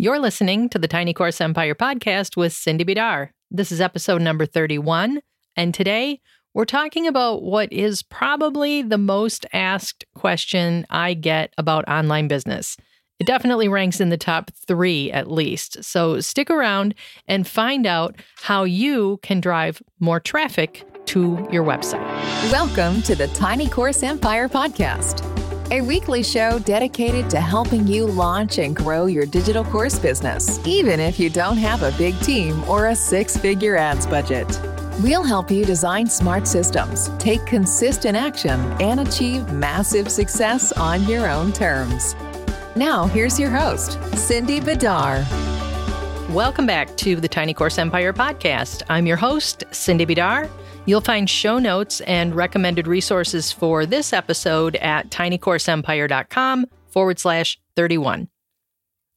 You're listening to the Tiny Course Empire podcast with Cindy Bidar. This is episode number 31, and today we're talking about what is probably the most asked question I get about online business. It definitely ranks in the top three at least. So stick around and find out how you can drive more traffic to your website. Welcome to the Tiny Course Empire podcast, a weekly show dedicated to helping you launch and grow your digital course business, even if you don't have a big team or a six figure ads budget. We'll help you design smart systems, take consistent action, and achieve massive success on your own terms. Now, here's your host, Cindy Bidar. Welcome back to the Tiny Course Empire podcast. I'm your host, Cindy Bidar. You'll find show notes and recommended resources for this episode at tinycourseempire.com forward slash 31.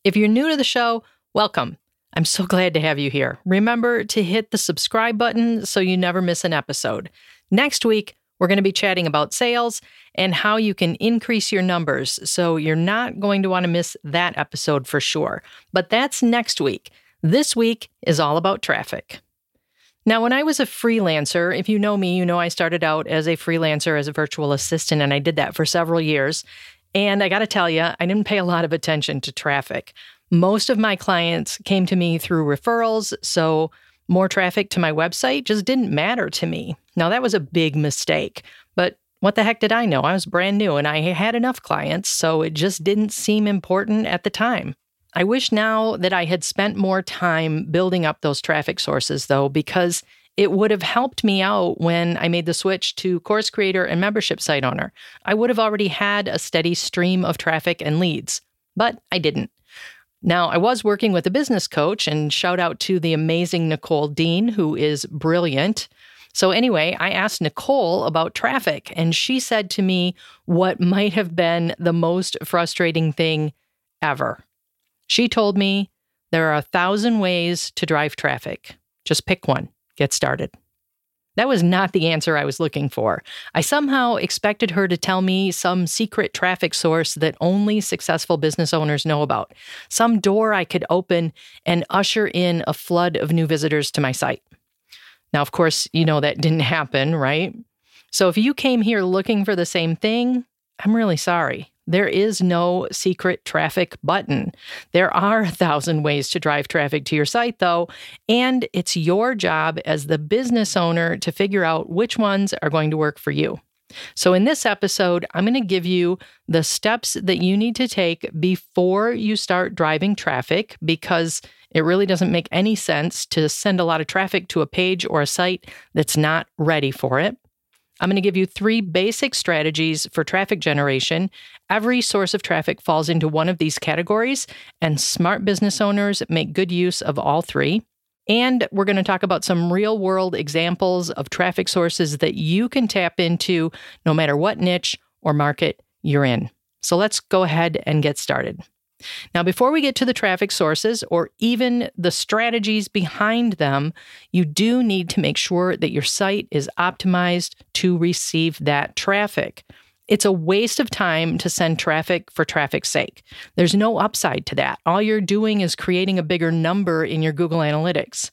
If you're new to the show, welcome. I'm so glad to have you here. Remember to hit the subscribe button so you never miss an episode. Next week, we're going to be chatting about sales and how you can increase your numbers. So you're not going to want to miss that episode for sure. But that's next week. This week is all about traffic. Now, when I was a freelancer, if you know me, you know I started out as a freelancer as a virtual assistant, and I did that for several years. And I got to tell you, I didn't pay a lot of attention to traffic. Most of my clients came to me through referrals, so more traffic to my website just didn't matter to me. Now, that was a big mistake, but what the heck did I know? I was brand new and I had enough clients, so it just didn't seem important at the time. I wish now that I had spent more time building up those traffic sources, though, because it would have helped me out when I made the switch to course creator and membership site owner. I would have already had a steady stream of traffic and leads, but I didn't. Now, I was working with a business coach, and shout out to the amazing Nicole Dean, who is brilliant. So, anyway, I asked Nicole about traffic, and she said to me what might have been the most frustrating thing ever. She told me there are a thousand ways to drive traffic. Just pick one, get started. That was not the answer I was looking for. I somehow expected her to tell me some secret traffic source that only successful business owners know about, some door I could open and usher in a flood of new visitors to my site. Now, of course, you know that didn't happen, right? So if you came here looking for the same thing, I'm really sorry. There is no secret traffic button. There are a thousand ways to drive traffic to your site, though, and it's your job as the business owner to figure out which ones are going to work for you. So, in this episode, I'm going to give you the steps that you need to take before you start driving traffic because it really doesn't make any sense to send a lot of traffic to a page or a site that's not ready for it. I'm going to give you three basic strategies for traffic generation. Every source of traffic falls into one of these categories, and smart business owners make good use of all three. And we're going to talk about some real world examples of traffic sources that you can tap into no matter what niche or market you're in. So let's go ahead and get started. Now, before we get to the traffic sources or even the strategies behind them, you do need to make sure that your site is optimized to receive that traffic. It's a waste of time to send traffic for traffic's sake. There's no upside to that. All you're doing is creating a bigger number in your Google Analytics.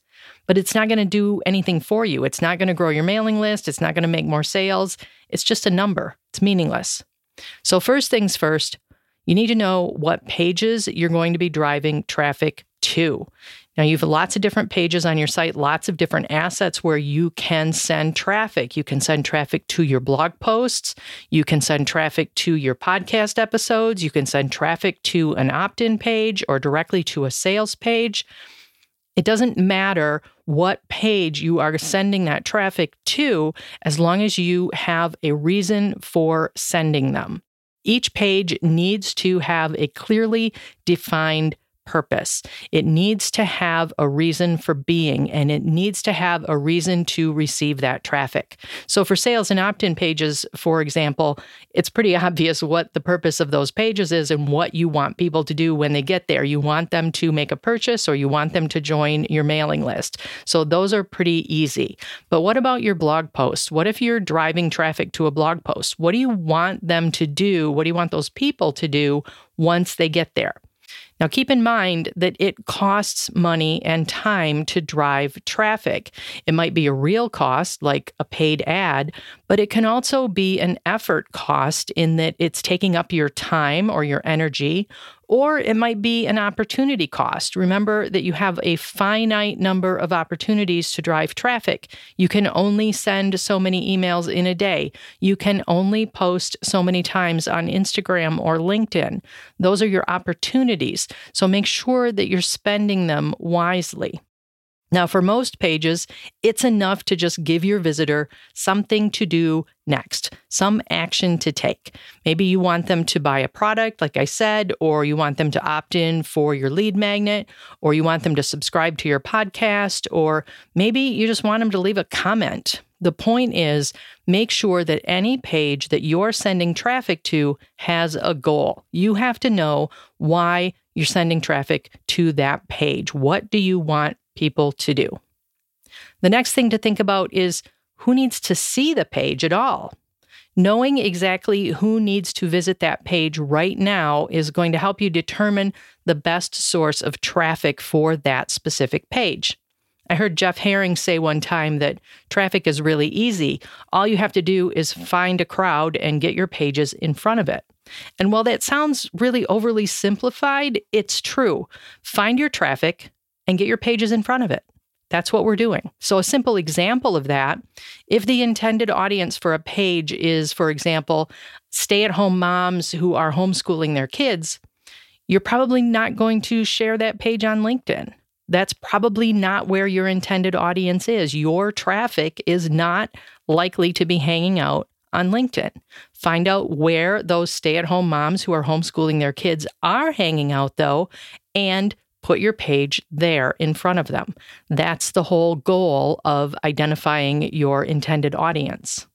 But it's not going to do anything for you. It's not going to grow your mailing list. It's not going to make more sales. It's just a number. It's meaningless. So, first things first, you need to know what pages you're going to be driving traffic to. Now, you have lots of different pages on your site, lots of different assets where you can send traffic. You can send traffic to your blog posts. You can send traffic to your podcast episodes. You can send traffic to an opt in page or directly to a sales page. It doesn't matter what page you are sending that traffic to as long as you have a reason for sending them. Each page needs to have a clearly defined purpose. It needs to have a reason for being and it needs to have a reason to receive that traffic. So, for sales and opt in pages, for example, it's pretty obvious what the purpose of those pages is and what you want people to do when they get there. You want them to make a purchase or you want them to join your mailing list. So, those are pretty easy. But what about your blog post? What if you're driving traffic to a blog post? What do you want them to do? What do you want those people to do once they get there? Now, keep in mind that it costs money and time to drive traffic. It might be a real cost, like a paid ad, but it can also be an effort cost in that it's taking up your time or your energy, or it might be an opportunity cost. Remember that you have a finite number of opportunities to drive traffic. You can only send so many emails in a day. You can only post so many times on Instagram or LinkedIn. Those are your opportunities. So make sure that you're spending them wisely. Now, for most pages, it's enough to just give your visitor something to do next, some action to take. Maybe you want them to buy a product, like I said, or you want them to opt in for your lead magnet, or you want them to subscribe to your podcast, or maybe you just want them to leave a comment. The point is, make sure that any page that you're sending traffic to has a goal. You have to know why you're sending traffic to that page. What do you want people to do. The next thing to think about is who needs to see the page at all. Knowing exactly who needs to visit that page right now is going to help you determine the best source of traffic for that specific page. I heard Jeff Herring say one time that traffic is really easy. All you have to do is find a crowd and get your pages in front of it. And while that sounds really overly simplified, it's true. Find your traffic, and get your pages in front of it. That's what we're doing. So, a simple example of that if the intended audience for a page is, for example, stay at home moms who are homeschooling their kids, you're probably not going to share that page on LinkedIn. That's probably not where your intended audience is. Your traffic is not likely to be hanging out on LinkedIn. Find out where those stay at home moms who are homeschooling their kids are hanging out, though, and put your page there in front of them. That's the whole goal of identifying your intended audience.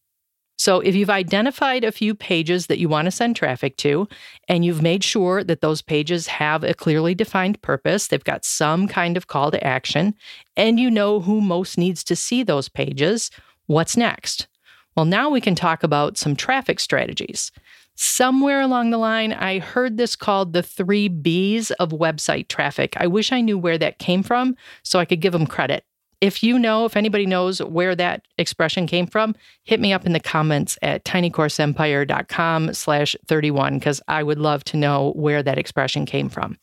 So, if you've identified a few pages that you want to send traffic to, and you've made sure that those pages have a clearly defined purpose, they've got some kind of call to action, and you know who most needs to see those pages, what's next? Well, now we can talk about some traffic strategies. Somewhere along the line, I heard this called the three B's of website traffic. I wish I knew where that came from so I could give them credit. If you know, if anybody knows where that expression came from, hit me up in the comments at tinycourseempire.com slash 31 because I would love to know where that expression came from.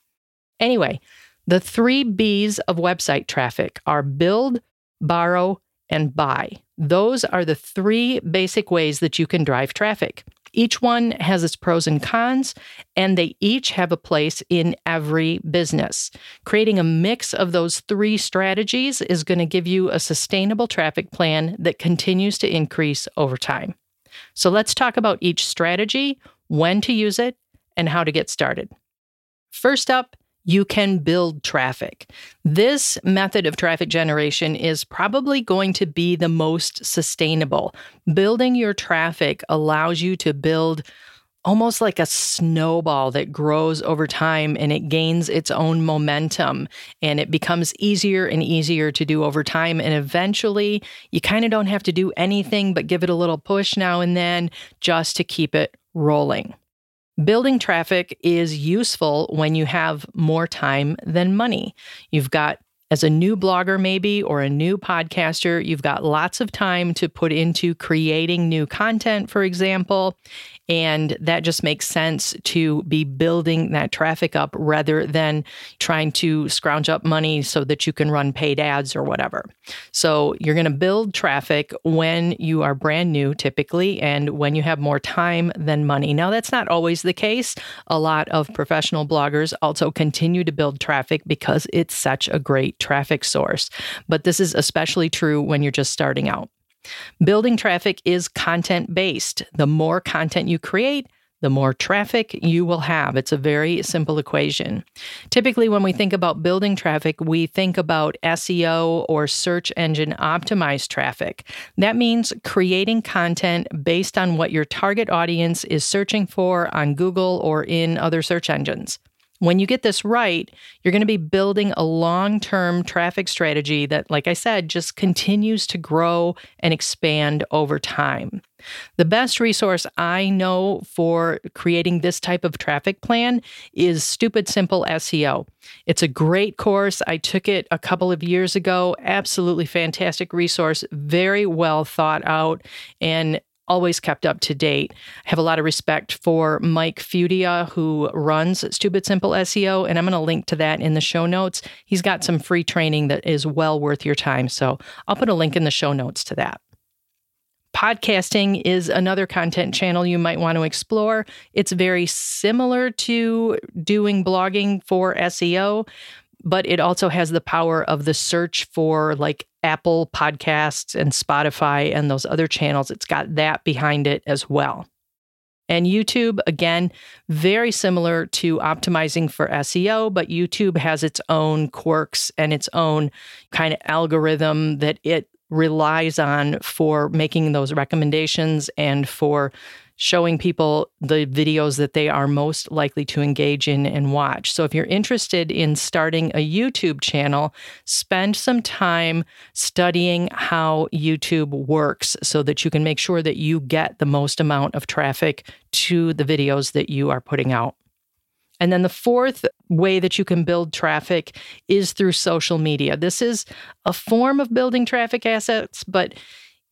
Anyway, the three B's of website traffic are build, borrow, and buy. Those are the three basic ways that you can drive traffic. Each one has its pros and cons, and they each have a place in every business. Creating a mix of those three strategies is going to give you a sustainable traffic plan that continues to increase over time. So let's talk about each strategy, when to use it, and how to get started. First up, you can build traffic. This method of traffic generation is probably going to be the most sustainable. Building your traffic allows you to build almost like a snowball that grows over time and it gains its own momentum and it becomes easier and easier to do over time. And eventually, you kind of don't have to do anything but give it a little push now and then just to keep it rolling. Building traffic is useful when you have more time than money. You've got as a new blogger, maybe, or a new podcaster, you've got lots of time to put into creating new content, for example. And that just makes sense to be building that traffic up rather than trying to scrounge up money so that you can run paid ads or whatever. So you're going to build traffic when you are brand new, typically, and when you have more time than money. Now, that's not always the case. A lot of professional bloggers also continue to build traffic because it's such a great traffic source. But this is especially true when you're just starting out. Building traffic is content based. The more content you create, the more traffic you will have. It's a very simple equation. Typically, when we think about building traffic, we think about SEO or search engine optimized traffic. That means creating content based on what your target audience is searching for on Google or in other search engines. When you get this right, you're going to be building a long term traffic strategy that, like I said, just continues to grow and expand over time. The best resource I know for creating this type of traffic plan is Stupid Simple SEO. It's a great course. I took it a couple of years ago. Absolutely fantastic resource, very well thought out, and always kept up to date. I have a lot of respect for Mike Fudia, who runs Stupid Simple SEO, and I'm going to link to that in the show notes. He's got some free training that is well worth your time. So I'll put a link in the show notes to that. Podcasting is another content channel you might want to explore. It's very similar to doing blogging for SEO, but it also has the power of the search for like Apple Podcasts and Spotify and those other channels. It's got that behind it as well. And YouTube, again, very similar to optimizing for SEO, but YouTube has its own quirks and its own kind of algorithm that it relies on for making those recommendations and for showing people the videos that they are most likely to engage in and watch. So if you're interested in starting a YouTube channel, spend some time studying how YouTube works so that you can make sure that you get the most amount of traffic to the videos that you are putting out. And then the fourth way that you can build traffic is through social media. This is a form of building traffic assets, but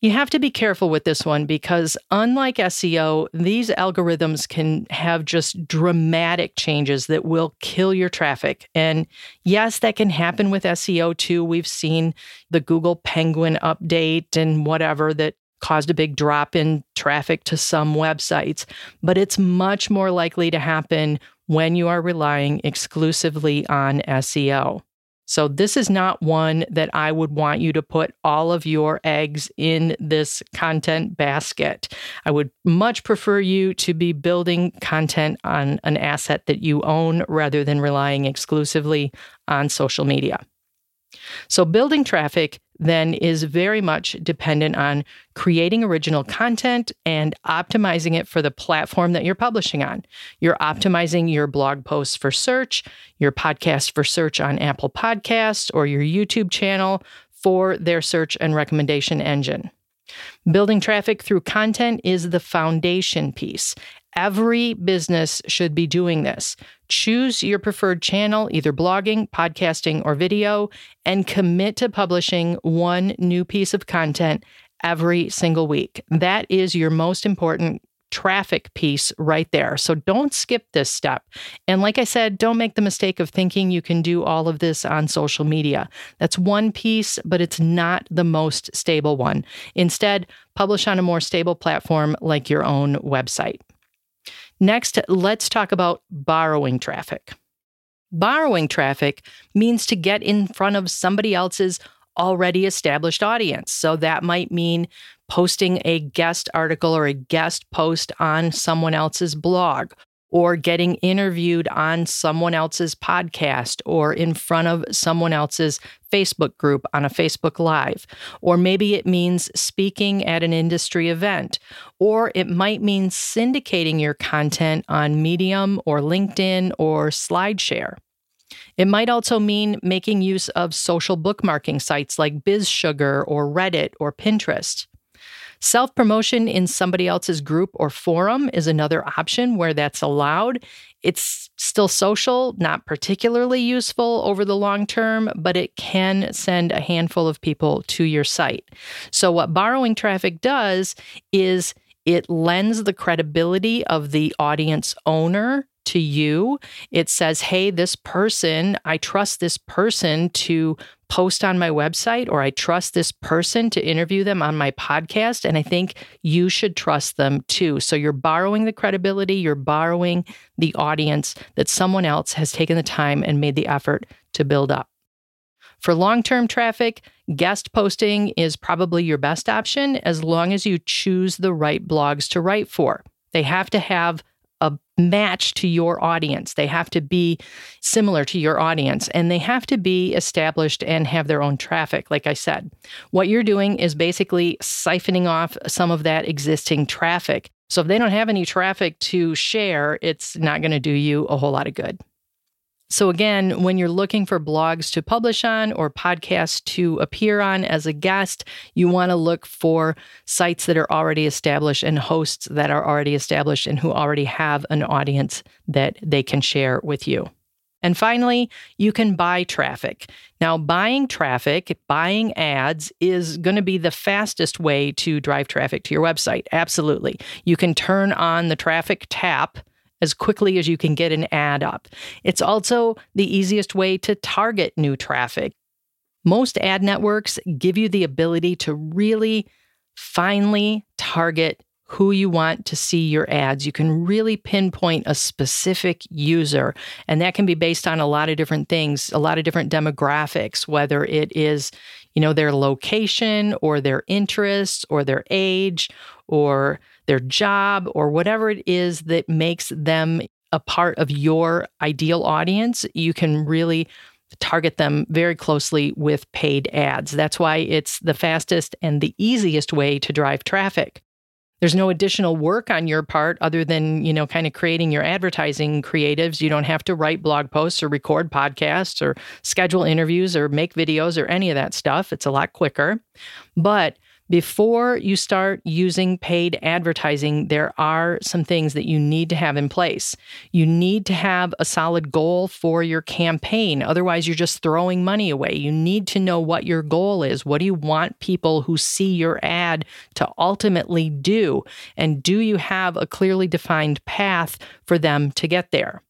you have to be careful with this one because, unlike SEO, these algorithms can have just dramatic changes that will kill your traffic. And yes, that can happen with SEO too. We've seen the Google Penguin update and whatever that caused a big drop in traffic to some websites, but it's much more likely to happen when you are relying exclusively on SEO. So, this is not one that I would want you to put all of your eggs in this content basket. I would much prefer you to be building content on an asset that you own rather than relying exclusively on social media. So, building traffic then is very much dependent on creating original content and optimizing it for the platform that you're publishing on. You're optimizing your blog posts for search, your podcast for search on Apple Podcasts, or your YouTube channel for their search and recommendation engine. Building traffic through content is the foundation piece. Every business should be doing this. Choose your preferred channel, either blogging, podcasting, or video, and commit to publishing one new piece of content every single week. That is your most important traffic piece right there. So don't skip this step. And like I said, don't make the mistake of thinking you can do all of this on social media. That's one piece, but it's not the most stable one. Instead, publish on a more stable platform like your own website. Next, let's talk about borrowing traffic. Borrowing traffic means to get in front of somebody else's already established audience. So that might mean posting a guest article or a guest post on someone else's blog or getting interviewed on someone else's podcast or in front of someone else's Facebook group on a Facebook Live. Or maybe it means speaking at an industry event. Or it might mean syndicating your content on Medium or LinkedIn or SlideShare. It might also mean making use of social bookmarking sites like BizSugar or Reddit or Pinterest. Self promotion in somebody else's group or forum is another option where that's allowed. It's still social, not particularly useful over the long term, but it can send a handful of people to your site. So, what borrowing traffic does is it lends the credibility of the audience owner to you. It says, hey, this person, I trust this person to post on my website, or I trust this person to interview them on my podcast. And I think you should trust them too. So you're borrowing the credibility, you're borrowing the audience that someone else has taken the time and made the effort to build up. For long term traffic, guest posting is probably your best option as long as you choose the right blogs to write for. They have to have match to your audience. They have to be similar to your audience and they have to be established and have their own traffic, like I said. What you're doing is basically siphoning off some of that existing traffic. So if they don't have any traffic to share, it's not going to do you a whole lot of good. So, again, when you're looking for blogs to publish on or podcasts to appear on as a guest, you want to look for sites that are already established and hosts that are already established and who already have an audience that they can share with you. And finally, you can buy traffic. Now, buying traffic, buying ads is going to be the fastest way to drive traffic to your website. Absolutely. You can turn on the traffic tap as quickly as you can get an ad up. It's also the easiest way to target new traffic. Most ad networks give you the ability to really finely target who you want to see your ads. You can really pinpoint a specific user, and that can be based on a lot of different things, a lot of different demographics, whether it is, you know, their location or their interests or their age or their job or whatever it is that makes them a part of your ideal audience, you can really target them very closely with paid ads. That's why it's the fastest and the easiest way to drive traffic. There's no additional work on your part other than, you know, kind of creating your advertising creatives. You don't have to write blog posts or record podcasts or schedule interviews or make videos or any of that stuff. It's a lot quicker. But before you start using paid advertising, there are some things that you need to have in place. You need to have a solid goal for your campaign. Otherwise, you're just throwing money away. You need to know what your goal is. What do you want people who see your ad to ultimately do? And do you have a clearly defined path for them to get there?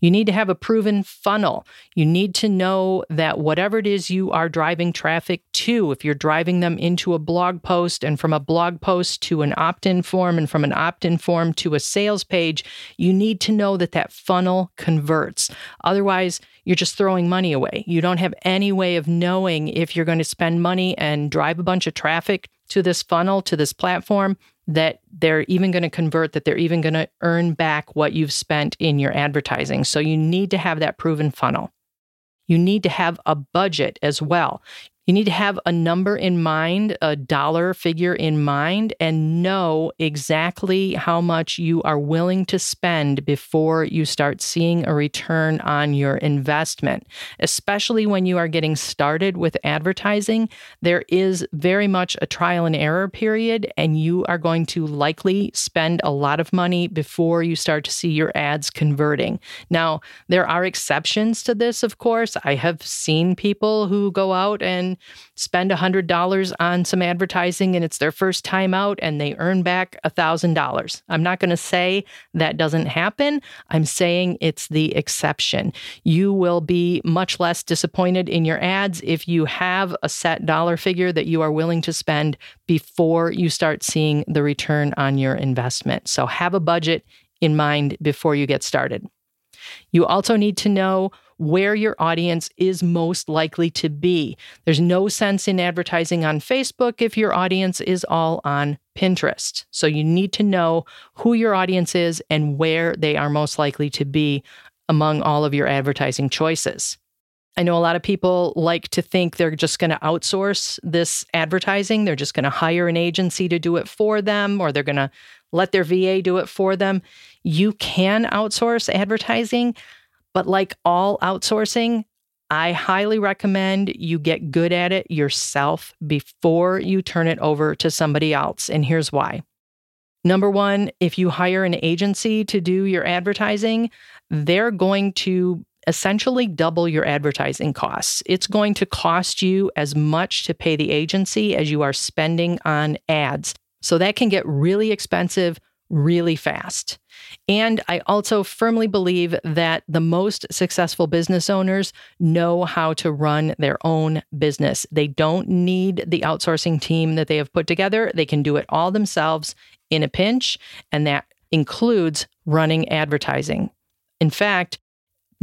You need to have a proven funnel. You need to know that whatever it is you are driving traffic to, if you're driving them into a blog post and from a blog post to an opt in form and from an opt in form to a sales page, you need to know that that funnel converts. Otherwise, you're just throwing money away. You don't have any way of knowing if you're going to spend money and drive a bunch of traffic to this funnel, to this platform, that they're even going to convert, that they're even going to earn back what you've spent in your advertising. So you need to have that proven funnel. You need to have a budget as well. You need to have a number in mind, a dollar figure in mind, and know exactly how much you are willing to spend before you start seeing a return on your investment. Especially when you are getting started with advertising, there is very much a trial and error period, and you are going to likely spend a lot of money before you start to see your ads converting. Now, there are exceptions to this, of course. I have seen people who go out and spend $100 on some advertising and it's their first time out and they earn back $1,000. I'm not going to say that doesn't happen. I'm saying it's the exception. You will be much less disappointed in your ads if you have a set dollar figure that you are willing to spend before you start seeing the return on your investment. So have a budget in mind before you get started. You also need to know where your audience is most likely to be. There's no sense in advertising on Facebook if your audience is all on Pinterest. So you need to know who your audience is and where they are most likely to be among all of your advertising choices. I know a lot of people like to think they're just going to outsource this advertising. They're just going to hire an agency to do it for them, or they're going to let their VA do it for them. You can outsource advertising. But like all outsourcing, I highly recommend you get good at it yourself before you turn it over to somebody else. And here's why. Number one, if you hire an agency to do your advertising, they're going to essentially double your advertising costs. It's going to cost you as much to pay the agency as you are spending on ads. So that can get really expensive really fast. And I also firmly believe that the most successful business owners know how to run their own business. They don't need the outsourcing team that they have put together, they can do it all themselves in a pinch, and that includes running advertising. In fact,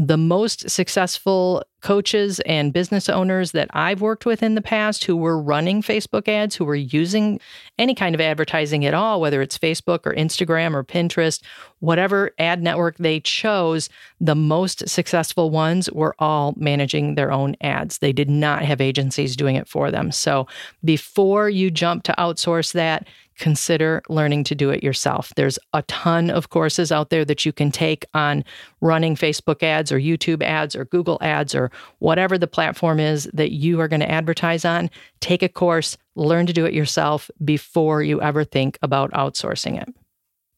the most successful coaches and business owners that I've worked with in the past who were running Facebook ads, who were using any kind of advertising at all, whether it's Facebook or Instagram or Pinterest, whatever ad network they chose, the most successful ones were all managing their own ads. They did not have agencies doing it for them. So before you jump to outsource that, consider learning to do it yourself. There's a ton of courses out there that you can take on running Facebook ads or YouTube ads or Google ads or whatever the platform is that you are going to advertise on. Take a course, learn to do it yourself before you ever think about outsourcing it.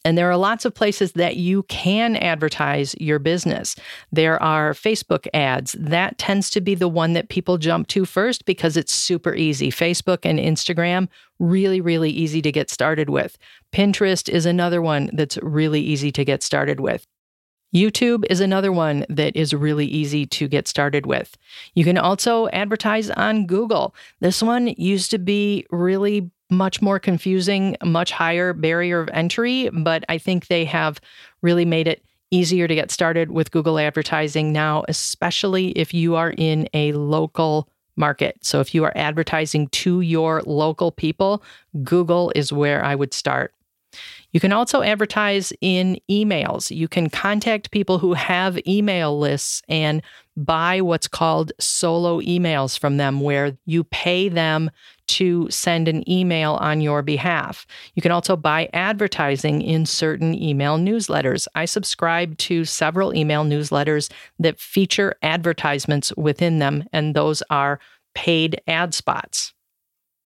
And there are lots of places that you can advertise your business. There are Facebook ads. That tends to be the one that people jump to first because it's super easy. Facebook and Instagram, really, really easy to get started with. Pinterest is another one that's really easy to get started with. YouTube is another one that is really easy to get started with. You can also advertise on Google. This one used to be really much more confusing, much higher barrier of entry, but I think they have really made it easier to get started with Google advertising now, especially if you are in a local market. So if you are advertising to your local people, Google is where I would start. You can also advertise in emails. You can contact people who have email lists and buy what's called solo emails from them, where you pay them to send an email on your behalf. You can also buy advertising in certain email newsletters. I subscribe to several email newsletters that feature advertisements within them, and those are paid ad spots.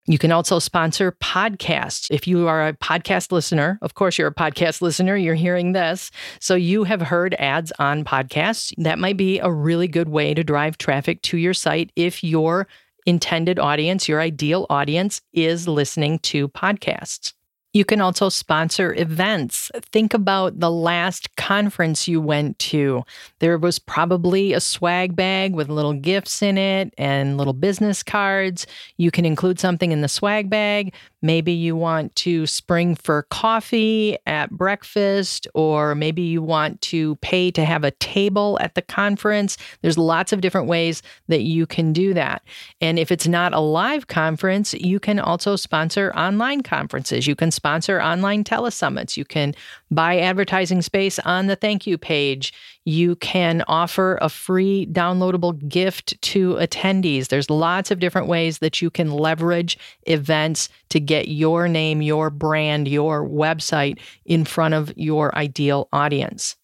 You can also sponsor podcasts. If you are a podcast listener, of course, you're a podcast listener, you're hearing this. So you have heard ads on podcasts. That might be a really good way to drive traffic to your site if your intended audience, your ideal audience, is listening to podcasts. You can also sponsor events. Think about the last conference you went to. There was probably a swag bag with little gifts in it and little business cards. You can include something in the swag bag. Maybe you want to spring for coffee at breakfast, or maybe you want to pay to have a table at the conference. There's lots of different ways that you can do that. And if it's not a live conference, you can also sponsor online conferences. You can sponsor online telesummits. You can buy advertising space on the thank you page. You can offer a free downloadable gift to attendees. There's lots of different ways that you can leverage events to get your name, your brand, your website in front of your ideal audience.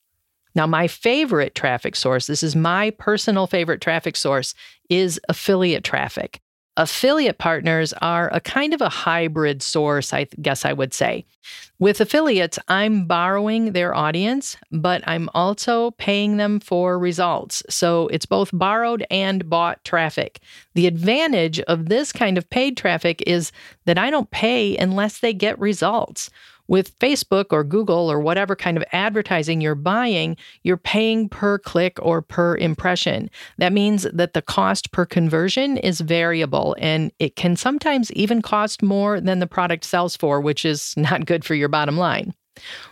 Now, my favorite traffic source, this is my personal favorite traffic source, is affiliate traffic. Affiliate partners are a kind of a hybrid source, I guess I would say. With affiliates, I'm borrowing their audience, but I'm also paying them for results. So it's both borrowed and bought traffic. The advantage of this kind of paid traffic is that I don't pay unless they get results. With Facebook or Google or whatever kind of advertising you're buying, you're paying per click or per impression. That means that the cost per conversion is variable and it can sometimes even cost more than the product sells for, which is not good for your bottom line.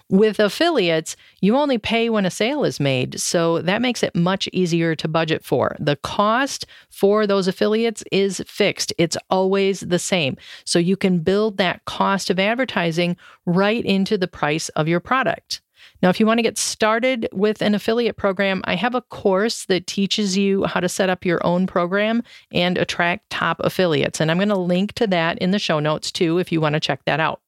With affiliates, you only pay when a sale is made, so that makes it much easier to budget for. The cost for those affiliates is fixed, it's always the same. So you can build that cost of advertising right into the price of your product. Now, if you want to get started with an affiliate program, I have a course that teaches you how to set up your own program and attract top affiliates. And I'm going to link to that in the show notes too if you want to check that out.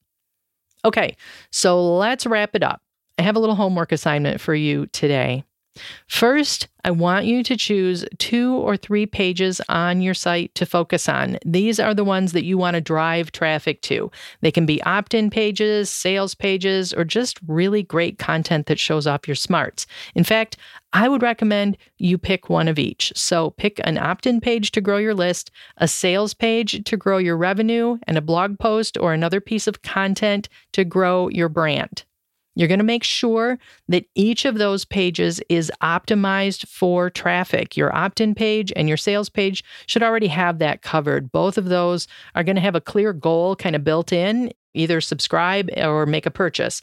Okay, so let's wrap it up. I have a little homework assignment for you today. First, I want you to choose two or three pages on your site to focus on. These are the ones that you want to drive traffic to. They can be opt in pages, sales pages, or just really great content that shows off your smarts. In fact, I would recommend you pick one of each. So pick an opt in page to grow your list, a sales page to grow your revenue, and a blog post or another piece of content to grow your brand. You're going to make sure that each of those pages is optimized for traffic. Your opt in page and your sales page should already have that covered. Both of those are going to have a clear goal kind of built in either subscribe or make a purchase.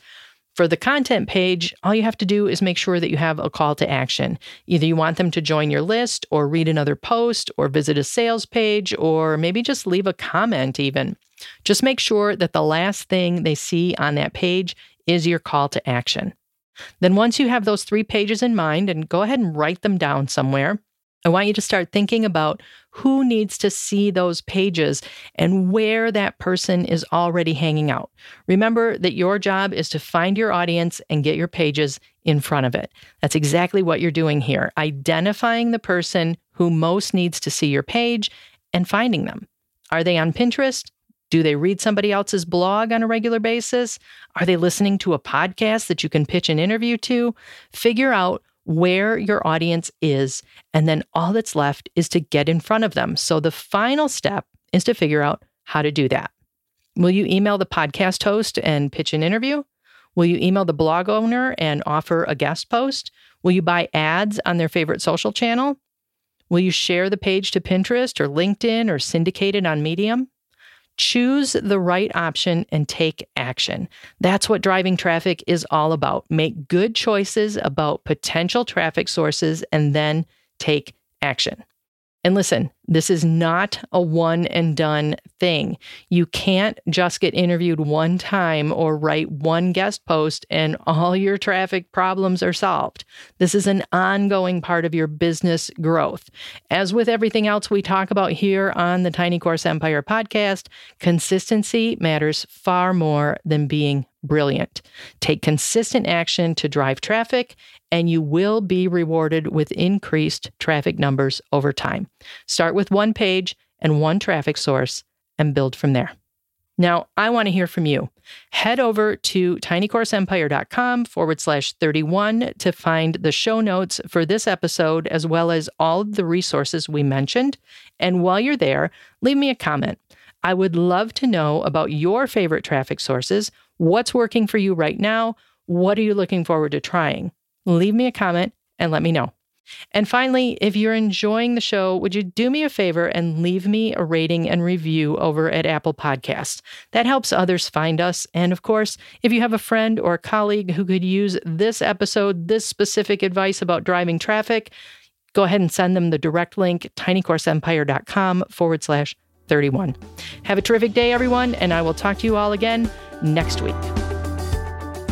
For the content page, all you have to do is make sure that you have a call to action. Either you want them to join your list or read another post or visit a sales page or maybe just leave a comment, even. Just make sure that the last thing they see on that page is your call to action. Then, once you have those three pages in mind, and go ahead and write them down somewhere, I want you to start thinking about who needs to see those pages and where that person is already hanging out. Remember that your job is to find your audience and get your pages in front of it. That's exactly what you're doing here, identifying the person who most needs to see your page and finding them. Are they on Pinterest? Do they read somebody else's blog on a regular basis? Are they listening to a podcast that you can pitch an interview to? Figure out where your audience is, and then all that's left is to get in front of them. So the final step is to figure out how to do that. Will you email the podcast host and pitch an interview? Will you email the blog owner and offer a guest post? Will you buy ads on their favorite social channel? Will you share the page to Pinterest or LinkedIn or syndicate it on Medium? Choose the right option and take action. That's what driving traffic is all about. Make good choices about potential traffic sources and then take action. And listen, this is not a one and done thing. You can't just get interviewed one time or write one guest post and all your traffic problems are solved. This is an ongoing part of your business growth. As with everything else we talk about here on the Tiny Course Empire podcast, consistency matters far more than being brilliant. Take consistent action to drive traffic, and you will be rewarded with increased traffic numbers over time. Start with one page and one traffic source and build from there. Now, I want to hear from you. Head over to tinycourseempire.com forward slash 31 to find the show notes for this episode, as well as all of the resources we mentioned. And while you're there, leave me a comment. I would love to know about your favorite traffic sources What's working for you right now? What are you looking forward to trying? Leave me a comment and let me know. And finally, if you're enjoying the show, would you do me a favor and leave me a rating and review over at Apple Podcasts? That helps others find us. And of course, if you have a friend or a colleague who could use this episode, this specific advice about driving traffic, go ahead and send them the direct link, tinycourseempire.com forward slash 31. Have a terrific day, everyone, and I will talk to you all again next week.